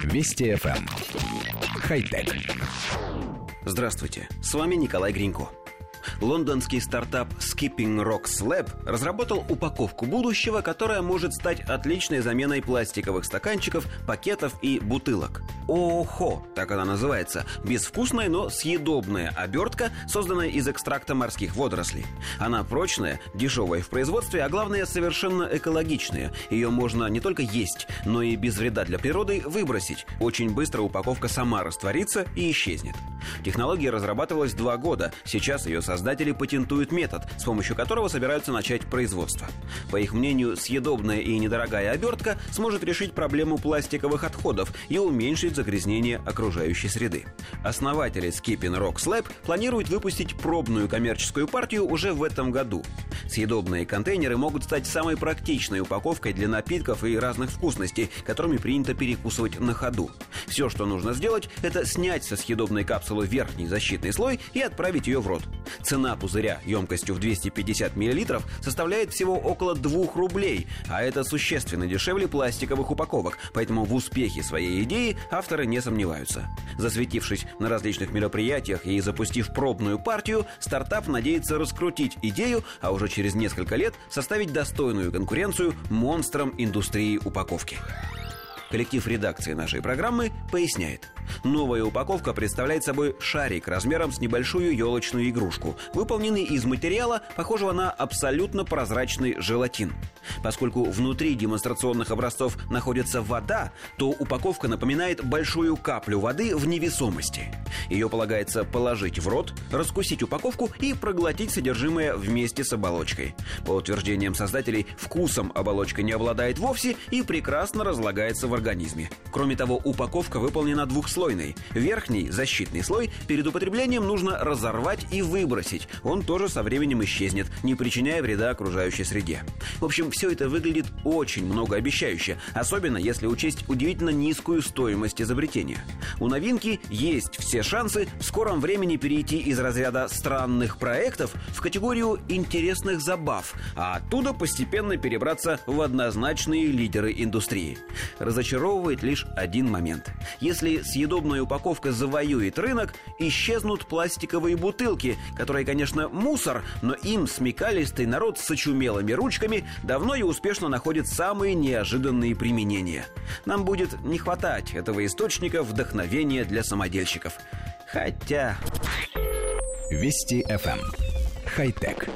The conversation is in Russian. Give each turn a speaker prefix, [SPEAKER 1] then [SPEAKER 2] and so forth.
[SPEAKER 1] Вести FM. Эм. Хай-тек.
[SPEAKER 2] Здравствуйте, с вами Николай Гринько. Лондонский стартап Skipping Rocks Lab разработал упаковку будущего, которая может стать отличной заменой пластиковых стаканчиков, пакетов и бутылок. ООХО, так она называется, безвкусная, но съедобная обертка, созданная из экстракта морских водорослей. Она прочная, дешевая в производстве, а главное совершенно экологичная. Ее можно не только есть, но и без вреда для природы выбросить. Очень быстро упаковка сама растворится и исчезнет. Технология разрабатывалась два года. Сейчас ее создатели патентуют метод, с помощью которого собираются начать производство. По их мнению, съедобная и недорогая обертка сможет решить проблему пластиковых отходов и уменьшить загрязнение окружающей среды. Основатели Skipping Rocks Lab планируют выпустить пробную коммерческую партию уже в этом году. Съедобные контейнеры могут стать самой практичной упаковкой для напитков и разных вкусностей, которыми принято перекусывать на ходу. Все, что нужно сделать, это снять со съедобной капсулы верхний защитный слой и отправить ее в рот. Цена пузыря емкостью в 250 мл составляет всего около 2 рублей, а это существенно дешевле пластиковых упаковок, поэтому в успехе своей идеи авторы не сомневаются. Засветившись на различных мероприятиях и запустив пробную партию, стартап надеется раскрутить идею, а уже через несколько лет составить достойную конкуренцию монстрам индустрии упаковки. Коллектив редакции нашей программы поясняет. Новая упаковка представляет собой шарик размером с небольшую елочную игрушку, выполненный из материала, похожего на абсолютно прозрачный желатин. Поскольку внутри демонстрационных образцов находится вода, то упаковка напоминает большую каплю воды в невесомости. Ее полагается положить в рот, раскусить упаковку и проглотить содержимое вместе с оболочкой. По утверждениям создателей, вкусом оболочка не обладает вовсе и прекрасно разлагается в организме. Кроме того, упаковка выполнена двухслойной. Верхний, защитный слой, перед употреблением нужно разорвать и выбросить. Он тоже со временем исчезнет, не причиняя вреда окружающей среде. В общем, все это выглядит очень многообещающе, особенно если учесть удивительно низкую стоимость изобретения. У новинки есть все шансы в скором времени перейти из разряда странных проектов в категорию интересных забав, а оттуда постепенно перебраться в однозначные лидеры индустрии. Разочаровывает лишь один момент. Если съедобная упаковка завоюет рынок, исчезнут пластиковые бутылки, которые, конечно, мусор, но им смекалистый народ с очумелыми ручками давно и успешно находит самые неожиданные применения. Нам будет не хватать этого источника вдохновения для самодельщиков. Хотя...
[SPEAKER 1] Вести FM. Эм. Хай-тек.